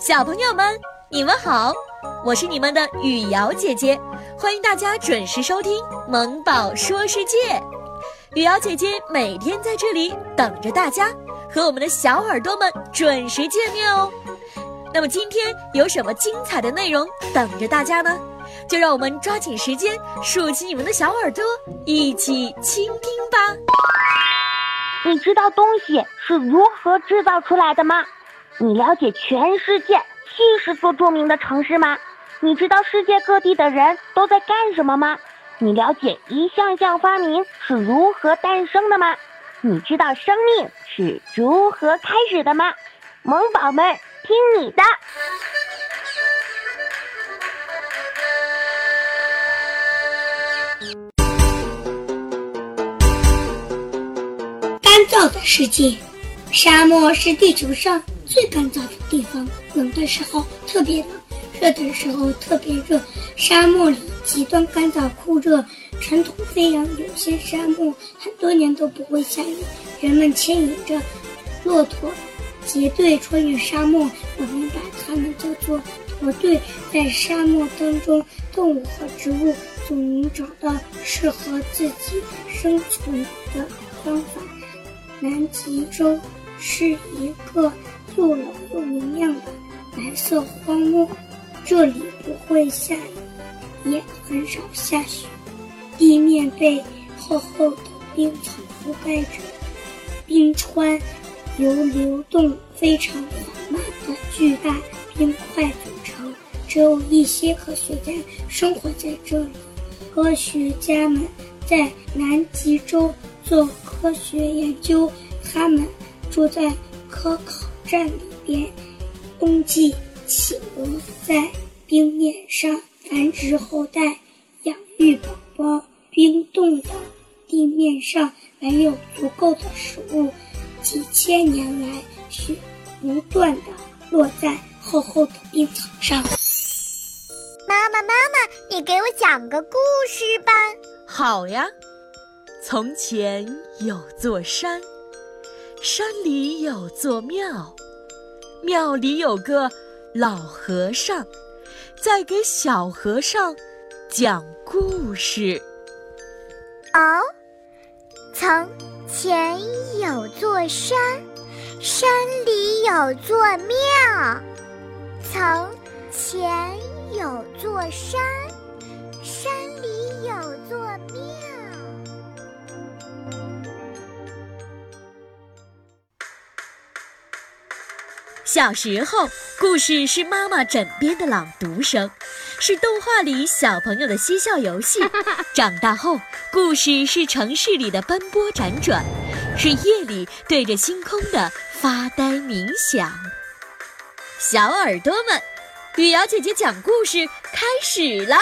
小朋友们，你们好，我是你们的雨瑶姐姐，欢迎大家准时收听《萌宝说世界》。雨瑶姐姐每天在这里等着大家，和我们的小耳朵们准时见面哦。那么今天有什么精彩的内容等着大家呢？就让我们抓紧时间，竖起你们的小耳朵，一起倾听吧。你知道东西是如何制造出来的吗？你了解全世界七十座著名的城市吗？你知道世界各地的人都在干什么吗？你了解一项项发明是如何诞生的吗？你知道生命是如何开始的吗？萌宝们，听你的！干燥的世界，沙漠是地球上。最干燥的地方，冷的时候特别冷，热的时候特别热。沙漠里极端干燥酷热，尘土飞扬。有些沙漠很多年都不会下雨，人们牵引着骆驼结队穿越沙漠。我们把它们叫做驼队。在沙漠当中，动物和植物总能找到适合自己生存的方法。南极洲是一个。又冷又明亮的白色荒漠，这里不会下雨，也很少下雪，地面被厚厚的冰层覆盖着，冰川由流动非常缓慢的巨大冰块组成。只有一些科学家生活在这里。科学家们在南极洲做科学研究，他们住在科考。站里边，冬季企鹅在冰面上繁殖后代，养育宝宝。冰冻的地面上没有足够的食物，几千年来雪不断的落在厚厚的冰层上。妈妈，妈妈，你给我讲个故事吧。好呀，从前有座山。山里有座庙，庙里有个老和尚，在给小和尚讲故事。哦，从前有座山，山里有座庙。从前有座山，小时候，故事是妈妈枕边的朗读声，是动画里小朋友的嬉笑游戏；长大后，故事是城市里的奔波辗转，是夜里对着星空的发呆冥想。小耳朵们，雨瑶姐姐讲故事开始了。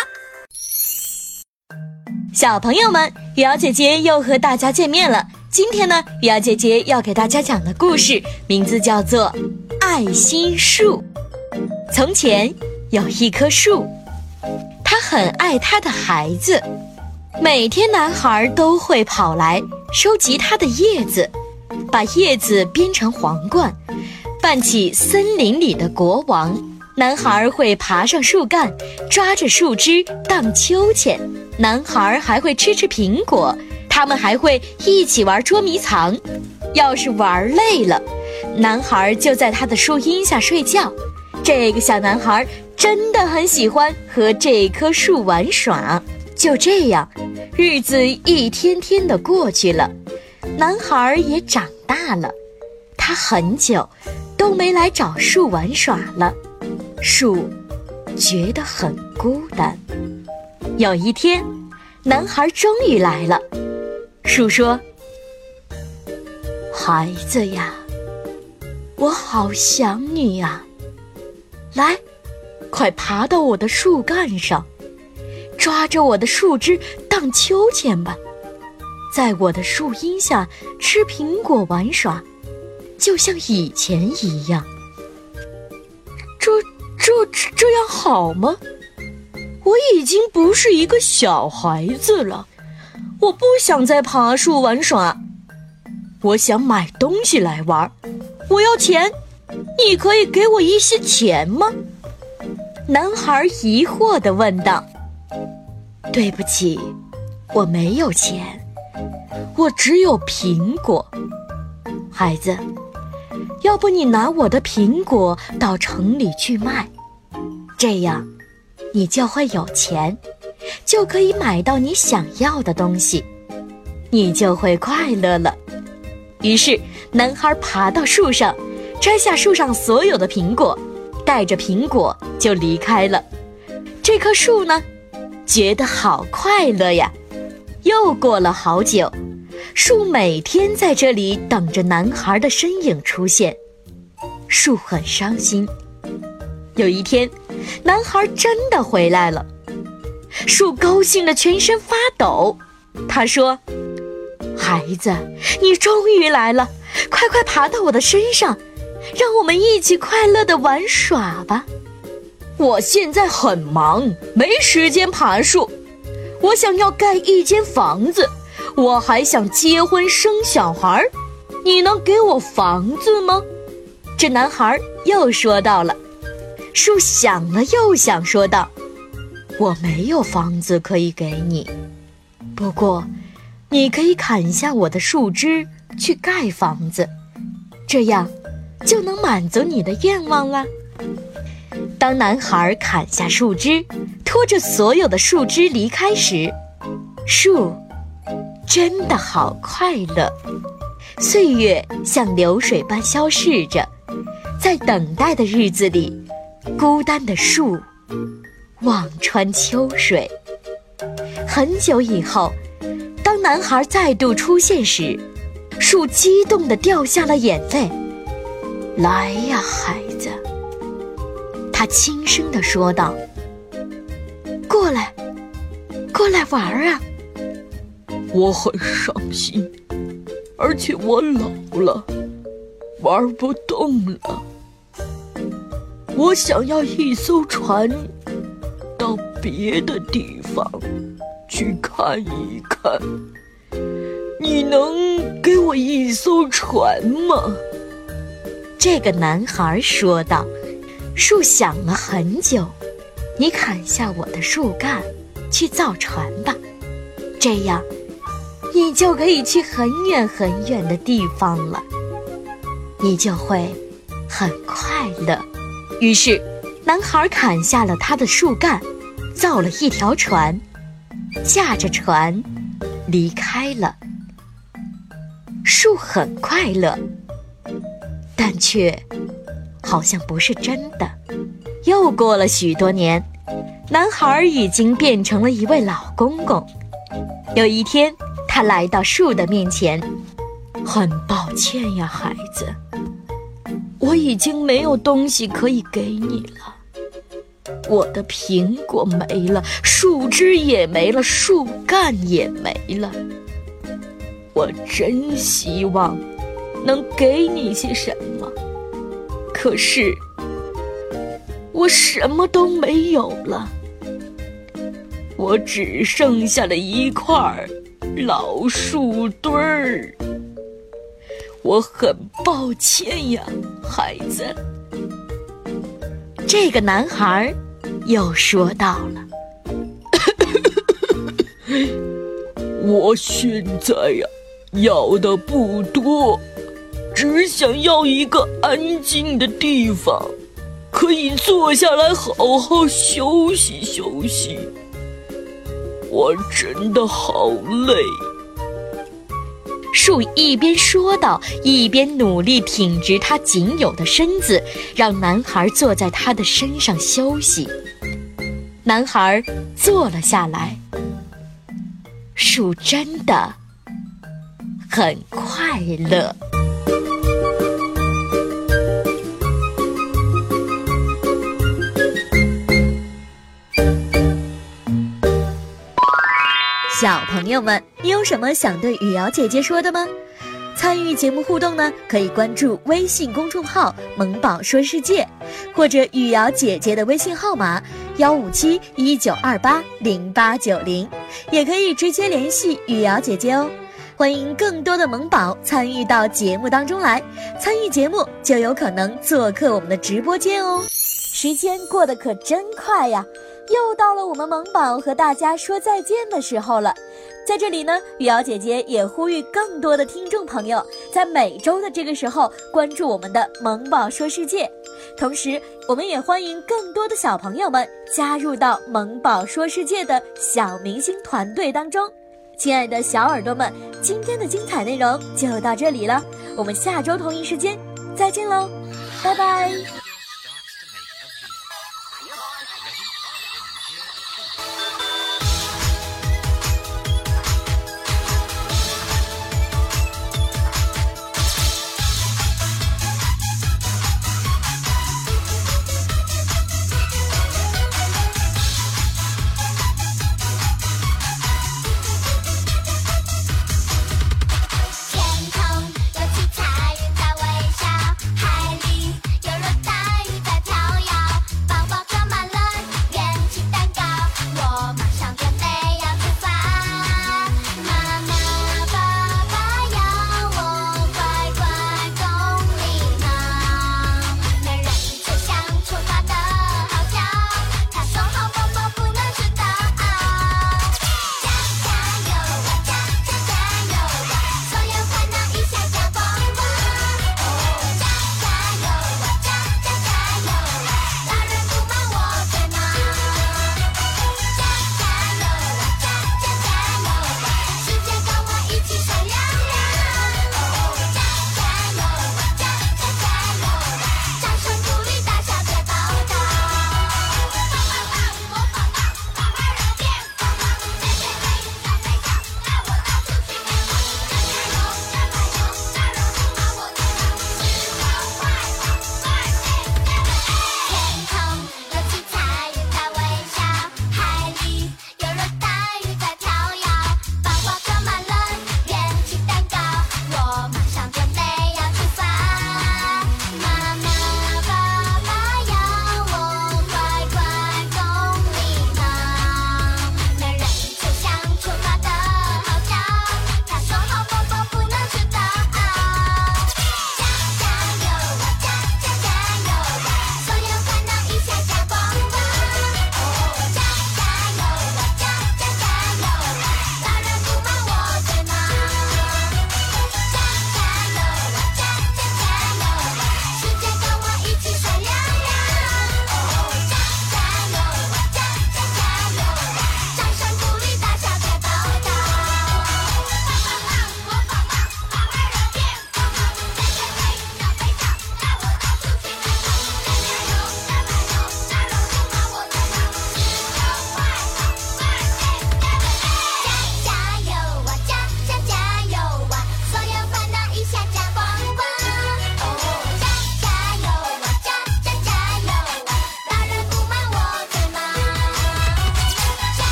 小朋友们，雨瑶姐姐又和大家见面了。今天呢，雨瑶姐姐要给大家讲的故事名字叫做。爱心树。从前有一棵树，它很爱它的孩子。每天，男孩都会跑来收集它的叶子，把叶子编成皇冠，扮起森林里的国王。男孩会爬上树干，抓着树枝荡秋千。男孩还会吃吃苹果。他们还会一起玩捉迷藏。要是玩累了，男孩就在他的树荫下睡觉。这个小男孩真的很喜欢和这棵树玩耍。就这样，日子一天天的过去了，男孩也长大了。他很久都没来找树玩耍了，树觉得很孤单。有一天，男孩终于来了。树说：“孩子呀。”我好想你呀！来，快爬到我的树干上，抓着我的树枝荡秋千吧，在我的树荫下吃苹果玩耍，就像以前一样。这、这、这样好吗？我已经不是一个小孩子了，我不想再爬树玩耍，我想买东西来玩。我要钱，你可以给我一些钱吗？男孩疑惑地问道。“对不起，我没有钱，我只有苹果。孩子，要不你拿我的苹果到城里去卖，这样你就会有钱，就可以买到你想要的东西，你就会快乐了。”于是，男孩爬到树上，摘下树上所有的苹果，带着苹果就离开了。这棵树呢，觉得好快乐呀。又过了好久，树每天在这里等着男孩的身影出现。树很伤心。有一天，男孩真的回来了，树高兴的全身发抖。他说。孩子，你终于来了，快快爬到我的身上，让我们一起快乐的玩耍吧。我现在很忙，没时间爬树。我想要盖一间房子，我还想结婚生小孩。你能给我房子吗？这男孩又说到了。树想了又想，说道：“我没有房子可以给你，不过。”你可以砍下我的树枝去盖房子，这样就能满足你的愿望了。当男孩砍下树枝，拖着所有的树枝离开时，树真的好快乐。岁月像流水般消逝着，在等待的日子里，孤单的树望穿秋水。很久以后。当男孩再度出现时，树激动地掉下了眼泪。“来呀，孩子！”他轻声地说道，“过来，过来玩儿啊！”我很伤心，而且我老了，玩不动了。我想要一艘船，到别的地方。去看一看，你能给我一艘船吗？这个男孩说道。树想了很久，你砍下我的树干，去造船吧，这样你就可以去很远很远的地方了，你就会很快乐。于是，男孩砍下了他的树干，造了一条船。驾着船离开了，树很快乐，但却好像不是真的。又过了许多年，男孩已经变成了一位老公公。有一天，他来到树的面前，很抱歉呀，孩子，我已经没有东西可以给你了。我的苹果没了，树枝也没了，树干也没了。我真希望能给你些什么，可是我什么都没有了。我只剩下了一块老树墩儿。我很抱歉呀，孩子。这个男孩又说到了：“ 我现在呀，要的不多，只想要一个安静的地方，可以坐下来好好休息休息。我真的好累。”树一边说道，一边努力挺直它仅有的身子，让男孩坐在他的身上休息。男孩坐了下来。树真的很快乐。小朋友们，你有什么想对雨瑶姐姐说的吗？参与节目互动呢，可以关注微信公众号“萌宝说世界”，或者雨瑶姐姐的微信号码幺五七一九二八零八九零，也可以直接联系雨瑶姐姐哦。欢迎更多的萌宝参与到节目当中来，参与节目就有可能做客我们的直播间哦。时间过得可真快呀，又到了我们萌宝和大家说再见的时候了。在这里呢，雨瑶姐姐也呼吁更多的听众朋友，在每周的这个时候关注我们的《萌宝说世界》，同时我们也欢迎更多的小朋友们加入到《萌宝说世界》的小明星团队当中。亲爱的小耳朵们，今天的精彩内容就到这里了，我们下周同一时间再见喽，拜拜。